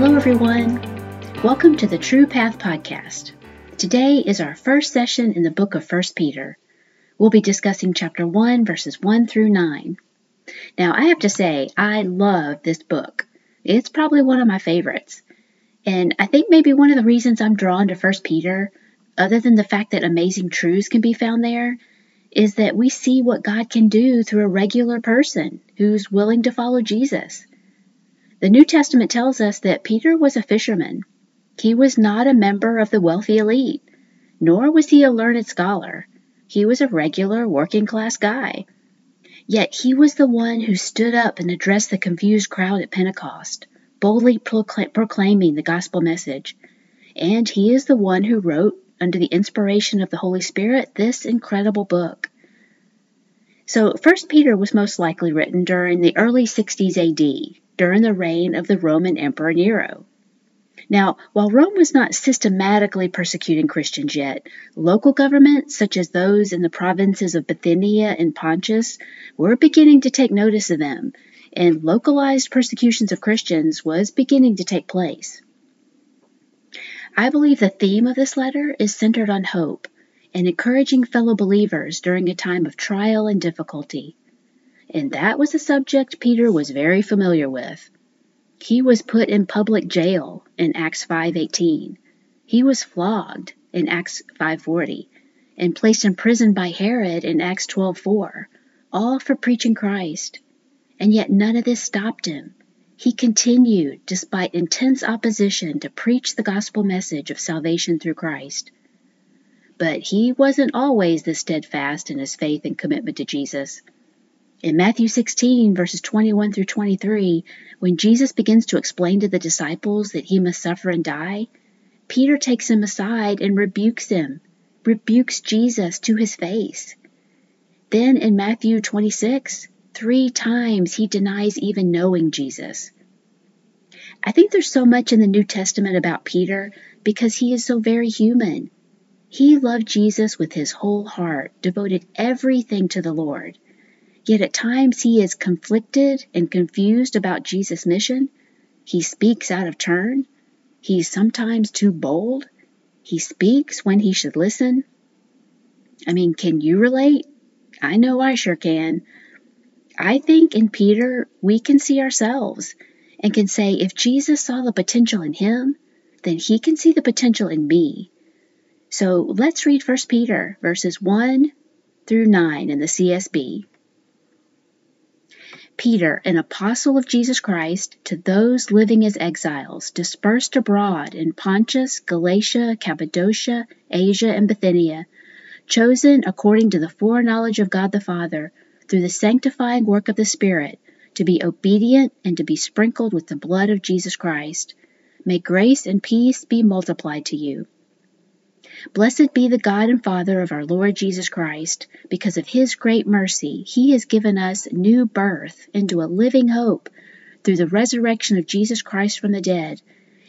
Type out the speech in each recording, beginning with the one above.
Hello, everyone. Welcome to the True Path Podcast. Today is our first session in the book of 1 Peter. We'll be discussing chapter 1, verses 1 through 9. Now, I have to say, I love this book. It's probably one of my favorites. And I think maybe one of the reasons I'm drawn to 1 Peter, other than the fact that amazing truths can be found there, is that we see what God can do through a regular person who's willing to follow Jesus. The New Testament tells us that Peter was a fisherman. He was not a member of the wealthy elite, nor was he a learned scholar. He was a regular working class guy. Yet he was the one who stood up and addressed the confused crowd at Pentecost, boldly proclaiming the gospel message. And he is the one who wrote, under the inspiration of the Holy Spirit, this incredible book. So, First Peter was most likely written during the early 60s AD, during the reign of the Roman Emperor Nero. Now, while Rome was not systematically persecuting Christians yet, local governments, such as those in the provinces of Bithynia and Pontus, were beginning to take notice of them, and localized persecutions of Christians was beginning to take place. I believe the theme of this letter is centered on hope and encouraging fellow believers during a time of trial and difficulty and that was a subject Peter was very familiar with. He was put in public jail in Acts 5:18. He was flogged in Acts 5:40 and placed in prison by Herod in Acts 12:4, all for preaching Christ. And yet none of this stopped him. He continued, despite intense opposition, to preach the gospel message of salvation through Christ. But he wasn't always this steadfast in his faith and commitment to Jesus. In Matthew 16, verses 21 through 23, when Jesus begins to explain to the disciples that he must suffer and die, Peter takes him aside and rebukes him, rebukes Jesus to his face. Then in Matthew 26, three times he denies even knowing Jesus. I think there's so much in the New Testament about Peter because he is so very human. He loved Jesus with his whole heart, devoted everything to the Lord. Yet at times he is conflicted and confused about Jesus' mission. He speaks out of turn. He's sometimes too bold. He speaks when he should listen. I mean, can you relate? I know I sure can. I think in Peter we can see ourselves and can say if Jesus saw the potential in him, then he can see the potential in me. So let's read 1 Peter verses 1 through 9 in the CSB. Peter, an apostle of Jesus Christ, to those living as exiles, dispersed abroad in Pontus, Galatia, Cappadocia, Asia, and Bithynia, chosen according to the foreknowledge of God the Father, through the sanctifying work of the Spirit, to be obedient and to be sprinkled with the blood of Jesus Christ. May grace and peace be multiplied to you. Blessed be the God and Father of our Lord Jesus Christ. Because of his great mercy, he has given us new birth into a living hope through the resurrection of Jesus Christ from the dead,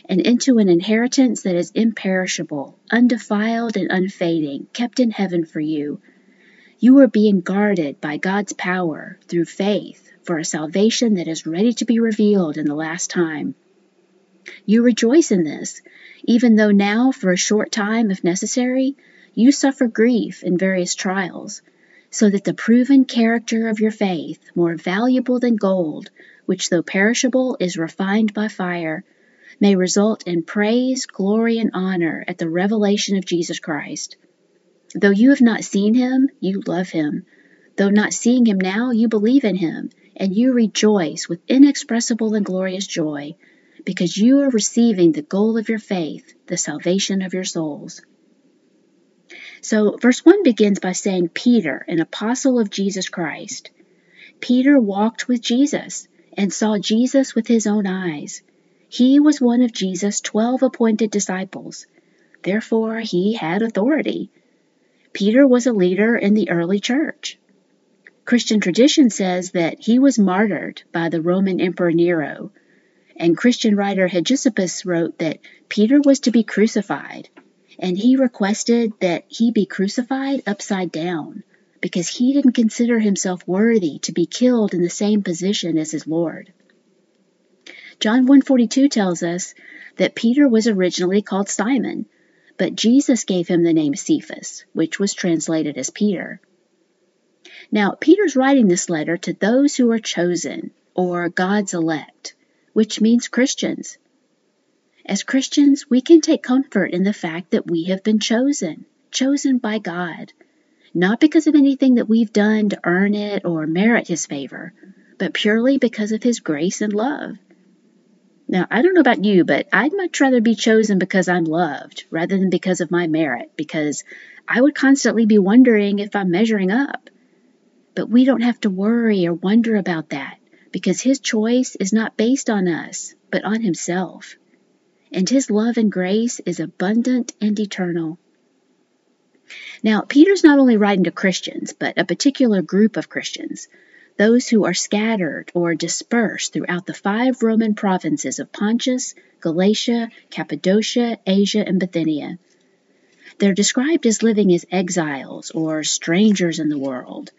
and into an inheritance that is imperishable, undefiled, and unfading, kept in heaven for you. You are being guarded by God's power through faith for a salvation that is ready to be revealed in the last time. You rejoice in this even though now, for a short time, if necessary, you suffer grief in various trials, so that the proven character of your faith, more valuable than gold, which though perishable is refined by fire, may result in praise, glory, and honor at the revelation of Jesus Christ. Though you have not seen him, you love him. Though not seeing him now, you believe in him, and you rejoice with inexpressible and glorious joy because you are receiving the goal of your faith, the salvation of your souls. So, verse 1 begins by saying, Peter, an apostle of Jesus Christ. Peter walked with Jesus and saw Jesus with his own eyes. He was one of Jesus' twelve appointed disciples. Therefore, he had authority. Peter was a leader in the early church. Christian tradition says that he was martyred by the Roman Emperor Nero and Christian writer Hegesippus wrote that Peter was to be crucified, and he requested that he be crucified upside down because he didn't consider himself worthy to be killed in the same position as his Lord. John 1:42 tells us that Peter was originally called Simon, but Jesus gave him the name Cephas, which was translated as Peter. Now, Peter's writing this letter to those who are chosen, or God's elect, which means Christians. As Christians, we can take comfort in the fact that we have been chosen, chosen by God, not because of anything that we've done to earn it or merit His favor, but purely because of His grace and love. Now, I don't know about you, but I'd much rather be chosen because I'm loved rather than because of my merit, because I would constantly be wondering if I'm measuring up. But we don't have to worry or wonder about that because His choice is not based on us, but on Himself and his love and grace is abundant and eternal. Now, Peter's not only writing to Christians, but a particular group of Christians, those who are scattered or dispersed throughout the five Roman provinces of Pontus, Galatia, Cappadocia, Asia, and Bithynia. They're described as living as exiles or strangers in the world.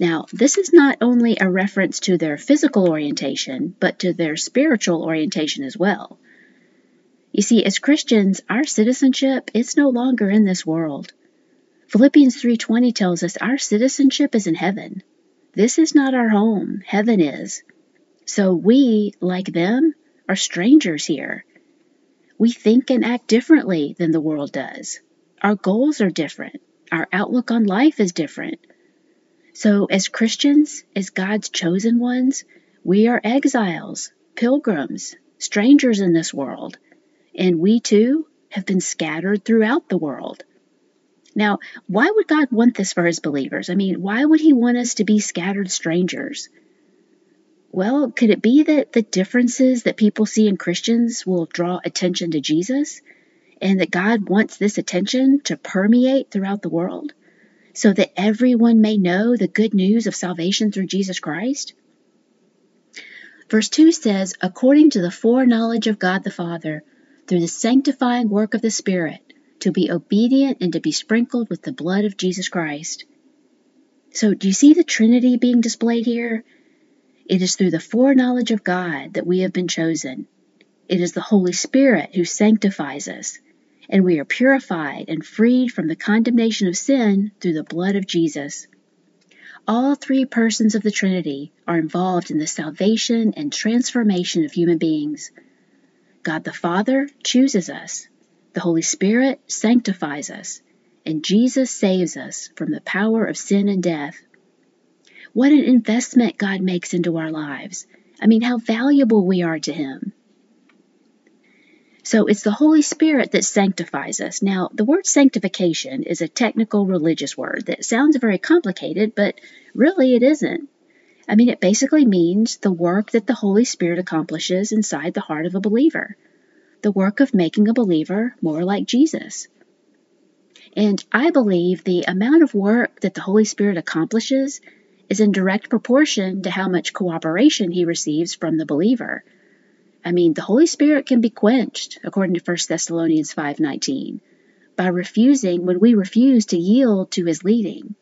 Now, this is not only a reference to their physical orientation, but to their spiritual orientation as well. You see, as Christians, our citizenship is no longer in this world. Philippians 3:20 tells us our citizenship is in heaven. This is not our home, heaven is. So we, like them, are strangers here. We think and act differently than the world does. Our goals are different. Our outlook on life is different. So, as Christians, as God's chosen ones, we are exiles, pilgrims, strangers in this world and we too have been scattered throughout the world. Now, why would God want this for his believers? I mean, why would he want us to be scattered strangers? Well, could it be that the differences that people see in Christians will draw attention to Jesus? And that God wants this attention to permeate throughout the world so that everyone may know the good news of salvation through Jesus Christ? Verse 2 says, According to the foreknowledge of God the Father, through the sanctifying work of the Spirit, to be obedient and to be sprinkled with the blood of Jesus Christ. So, do you see the Trinity being displayed here? It is through the foreknowledge of God that we have been chosen. It is the Holy Spirit who sanctifies us, and we are purified and freed from the condemnation of sin through the blood of Jesus. All three persons of the Trinity are involved in the salvation and transformation of human beings. God the Father chooses us, the Holy Spirit sanctifies us, and Jesus saves us from the power of sin and death. What an investment God makes into our lives. I mean, how valuable we are to Him. So it's the Holy Spirit that sanctifies us. Now, the word sanctification is a technical religious word that sounds very complicated, but really it isn't. I mean, it basically means the work that the Holy Spirit accomplishes inside the heart of a believer, the work of making a believer more like Jesus. And I believe the amount of work that the Holy Spirit accomplishes is in direct proportion to how much cooperation he receives from the believer. I mean, the Holy Spirit can be quenched, according to 1 Thessalonians 5:19, by refusing when we refuse to yield to his leading.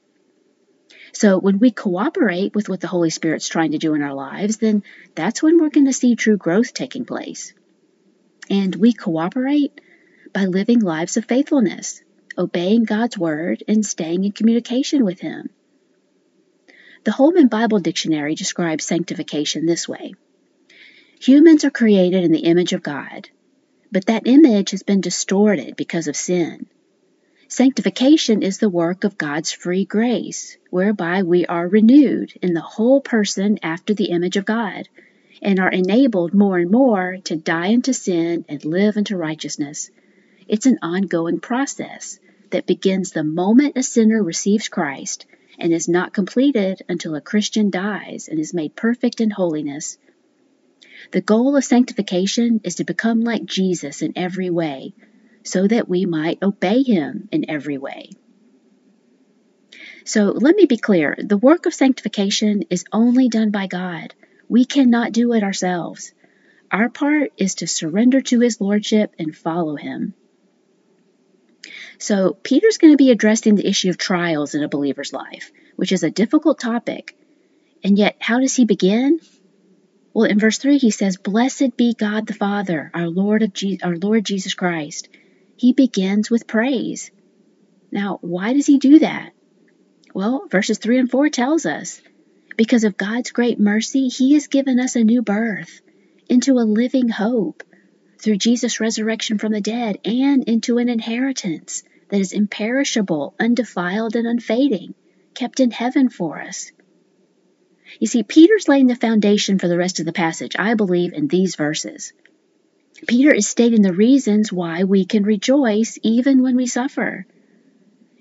So when we cooperate with what the Holy Spirit's trying to do in our lives, then that's when we're going to see true growth taking place. And we cooperate by living lives of faithfulness, obeying God's word, and staying in communication with Him. The Holman Bible Dictionary describes sanctification this way Humans are created in the image of God, but that image has been distorted because of sin. Sanctification is the work of God's free grace, whereby we are renewed in the whole person after the image of God, and are enabled more and more to die into sin and live into righteousness. It's an ongoing process that begins the moment a sinner receives Christ and is not completed until a Christian dies and is made perfect in holiness. The goal of sanctification is to become like Jesus in every way, so that we might obey him in every way. So let me be clear the work of sanctification is only done by God. We cannot do it ourselves. Our part is to surrender to his lordship and follow him. So, Peter's going to be addressing the issue of trials in a believer's life, which is a difficult topic. And yet, how does he begin? Well, in verse 3, he says, Blessed be God the Father, our Lord, of Je- our Lord Jesus Christ. He begins with praise. Now, why does he do that? Well, verses 3 and 4 tells us because of God's great mercy, he has given us a new birth into a living hope through Jesus' resurrection from the dead and into an inheritance that is imperishable, undefiled, and unfading, kept in heaven for us. You see, Peter's laying the foundation for the rest of the passage, I believe, in these verses. Peter is stating the reasons why we can rejoice even when we suffer.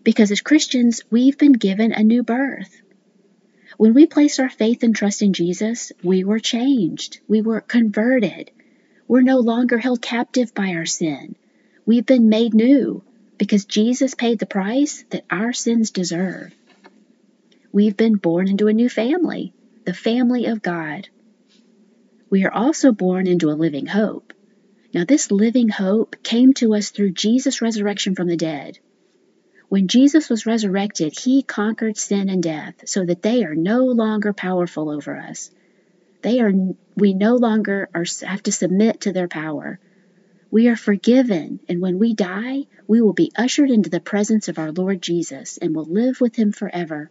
Because as Christians, we've been given a new birth. When we placed our faith and trust in Jesus, we were changed. We were converted. We're no longer held captive by our sin. We've been made new because Jesus paid the price that our sins deserve. We've been born into a new family, the family of God. We are also born into a living hope. Now, this living hope came to us through Jesus' resurrection from the dead. When Jesus was resurrected, he conquered sin and death so that they are no longer powerful over us. They are we no longer are, have to submit to their power. We are forgiven, and when we die, we will be ushered into the presence of our Lord Jesus and will live with him forever.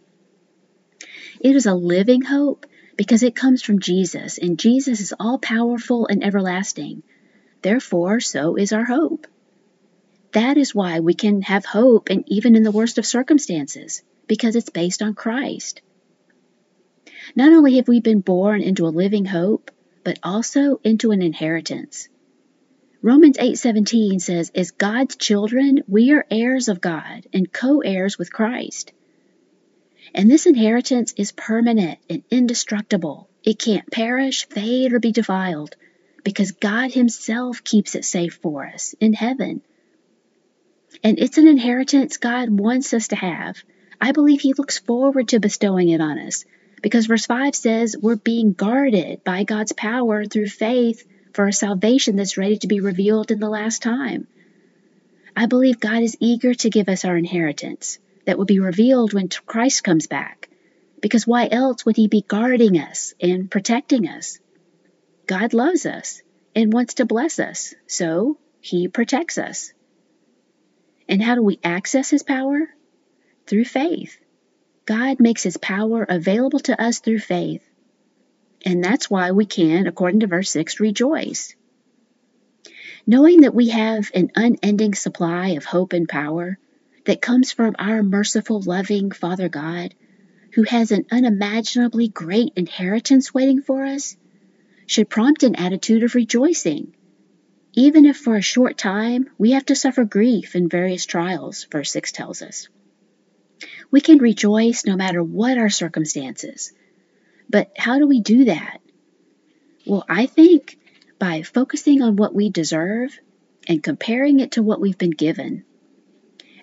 It is a living hope because it comes from Jesus, and Jesus is all powerful and everlasting. Therefore, so is our hope. That is why we can have hope and even in the worst of circumstances, because it's based on Christ. Not only have we been born into a living hope, but also into an inheritance. Romans 8:17 says, "As God's children, we are heirs of God and co-heirs with Christ." And this inheritance is permanent and indestructible. It can't perish, fade, or be defiled because God Himself keeps it safe for us in heaven. And it's an inheritance God wants us to have. I believe He looks forward to bestowing it on us because verse 5 says we're being guarded by God's power through faith for a salvation that's ready to be revealed in the last time. I believe God is eager to give us our inheritance that will be revealed when Christ comes back. Because why else would He be guarding us and protecting us? God loves us and wants to bless us, so He protects us. And how do we access His power? Through faith. God makes His power available to us through faith. And that's why we can, according to verse 6, rejoice. Knowing that we have an unending supply of hope and power that comes from our merciful, loving Father God, who has an unimaginably great inheritance waiting for us, should prompt an attitude of rejoicing. Even if for a short time we have to suffer grief in various trials, verse 6 tells us. We can rejoice no matter what our circumstances. But how do we do that? Well, I think by focusing on what we deserve and comparing it to what we've been given.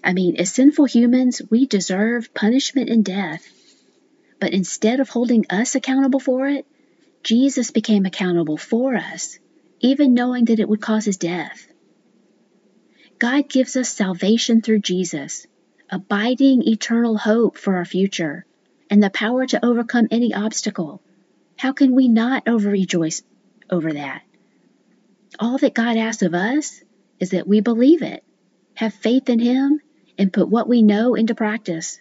I mean, as sinful humans, we deserve punishment and death. But instead of holding us accountable for it, Jesus became accountable for us, even knowing that it would cause his death. God gives us salvation through Jesus, abiding eternal hope for our future, and the power to overcome any obstacle. How can we not overrejoice over that? All that God asks of us is that we believe it, have faith in Him, and put what we know into practice.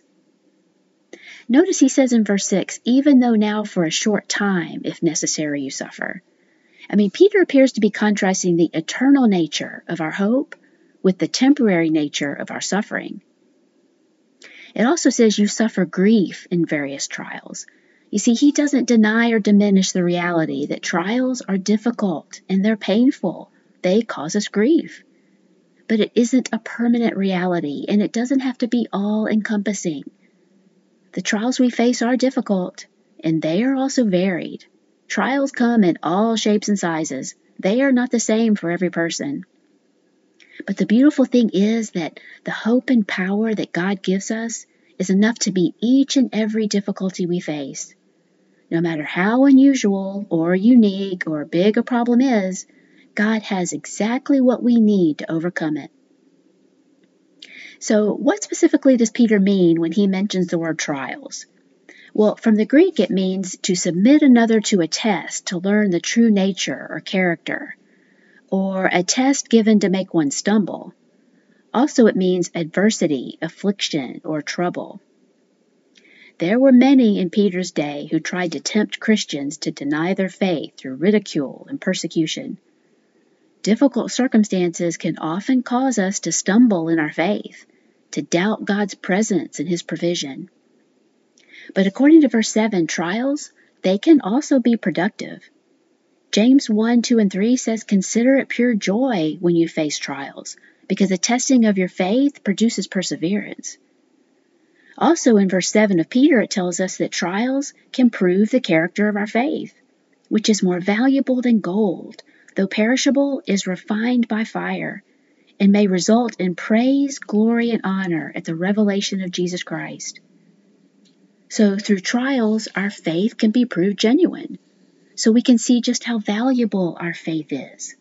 Notice he says in verse 6, even though now for a short time, if necessary, you suffer. I mean, Peter appears to be contrasting the eternal nature of our hope with the temporary nature of our suffering. It also says you suffer grief in various trials. You see, he doesn't deny or diminish the reality that trials are difficult and they're painful. They cause us grief. But it isn't a permanent reality and it doesn't have to be all encompassing. The trials we face are difficult, and they are also varied. Trials come in all shapes and sizes. They are not the same for every person. But the beautiful thing is that the hope and power that God gives us is enough to meet each and every difficulty we face. No matter how unusual or unique or big a problem is, God has exactly what we need to overcome it. So, what specifically does Peter mean when he mentions the word trials? Well, from the Greek, it means to submit another to a test to learn the true nature or character, or a test given to make one stumble. Also, it means adversity, affliction, or trouble. There were many in Peter's day who tried to tempt Christians to deny their faith through ridicule and persecution. Difficult circumstances can often cause us to stumble in our faith, to doubt God's presence and His provision. But according to verse 7, trials, they can also be productive. James 1, 2, and 3 says, Consider it pure joy when you face trials, because the testing of your faith produces perseverance. Also in verse 7 of Peter, it tells us that trials can prove the character of our faith, which is more valuable than gold, though perishable, is refined by fire, and may result in praise, glory, and honor at the revelation of Jesus Christ. So through trials, our faith can be proved genuine. So we can see just how valuable our faith is.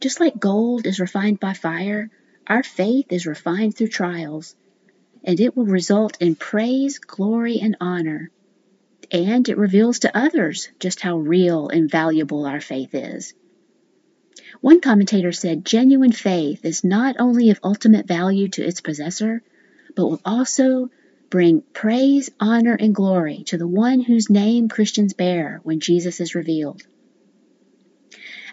Just like gold is refined by fire, our faith is refined through trials, and it will result in praise, glory, and honor. And it reveals to others just how real and valuable our faith is. One commentator said genuine faith is not only of ultimate value to its possessor, but will also bring praise, honor, and glory to the one whose name Christians bear when Jesus is revealed.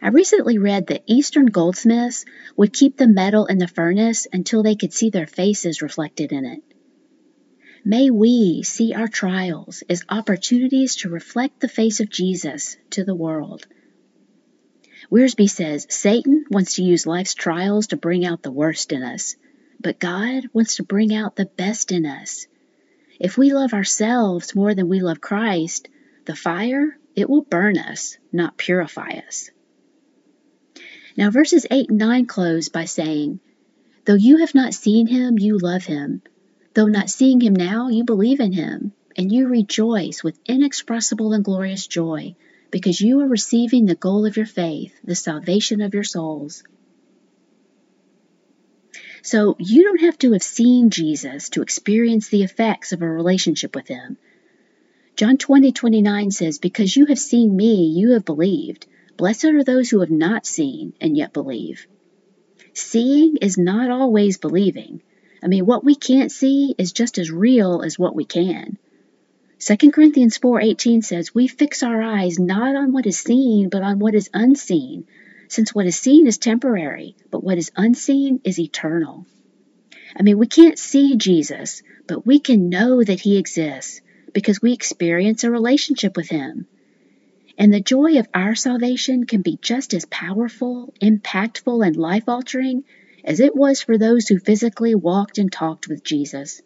I recently read that Eastern goldsmiths would keep the metal in the furnace until they could see their faces reflected in it. May we see our trials as opportunities to reflect the face of Jesus to the world. Wiersbe says Satan wants to use life's trials to bring out the worst in us, but God wants to bring out the best in us. If we love ourselves more than we love Christ, the fire, it will burn us, not purify us. Now, verses 8 and 9 close by saying, Though you have not seen him, you love him. Though not seeing him now, you believe in him, and you rejoice with inexpressible and glorious joy, because you are receiving the goal of your faith, the salvation of your souls. So you don't have to have seen Jesus to experience the effects of a relationship with him. John 20, 29 says, Because you have seen me, you have believed. Blessed are those who have not seen and yet believe. Seeing is not always believing. I mean, what we can't see is just as real as what we can. 2 Corinthians 4:18 says, "We fix our eyes not on what is seen, but on what is unseen, since what is seen is temporary, but what is unseen is eternal." I mean, we can't see Jesus, but we can know that he exists because we experience a relationship with him. And the joy of our salvation can be just as powerful, impactful, and life altering as it was for those who physically walked and talked with Jesus.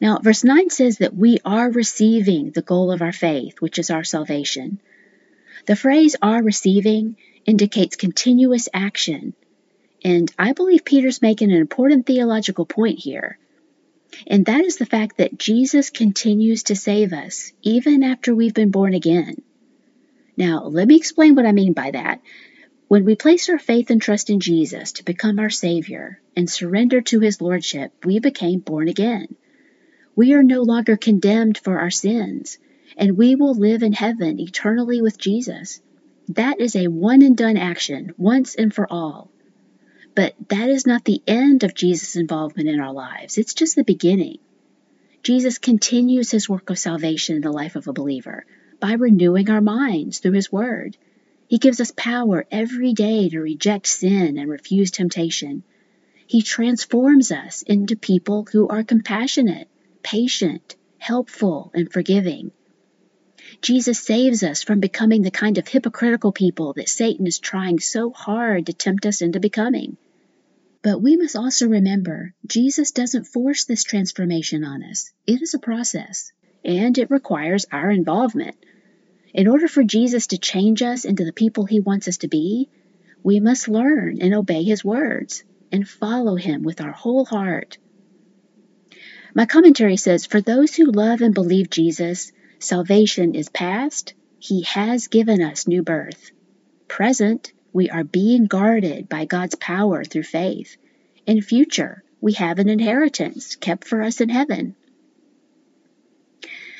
Now, verse 9 says that we are receiving the goal of our faith, which is our salvation. The phrase are receiving indicates continuous action. And I believe Peter's making an important theological point here. And that is the fact that Jesus continues to save us even after we've been born again. Now, let me explain what I mean by that. When we place our faith and trust in Jesus to become our Savior and surrender to His Lordship, we became born again. We are no longer condemned for our sins, and we will live in heaven eternally with Jesus. That is a one and done action, once and for all. But that is not the end of Jesus' involvement in our lives, it's just the beginning. Jesus continues his work of salvation in the life of a believer by renewing our minds through his word. He gives us power every day to reject sin and refuse temptation. He transforms us into people who are compassionate, patient, helpful, and forgiving. Jesus saves us from becoming the kind of hypocritical people that Satan is trying so hard to tempt us into becoming. But we must also remember Jesus doesn't force this transformation on us. It is a process, and it requires our involvement. In order for Jesus to change us into the people he wants us to be, we must learn and obey his words and follow him with our whole heart. My commentary says For those who love and believe Jesus, salvation is past, he has given us new birth. Present, we are being guarded by God's power through faith. In future, we have an inheritance kept for us in heaven.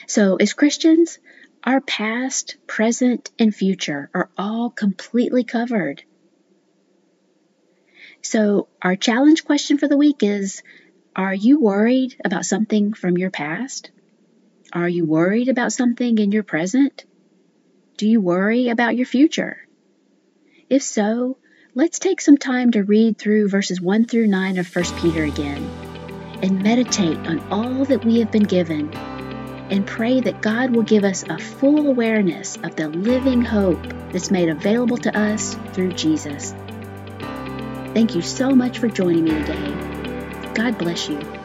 So, as Christians, our past, present, and future are all completely covered. So, our challenge question for the week is Are you worried about something from your past? Are you worried about something in your present? Do you worry about your future? If so, let's take some time to read through verses 1 through 9 of 1 Peter again and meditate on all that we have been given and pray that God will give us a full awareness of the living hope that's made available to us through Jesus. Thank you so much for joining me today. God bless you.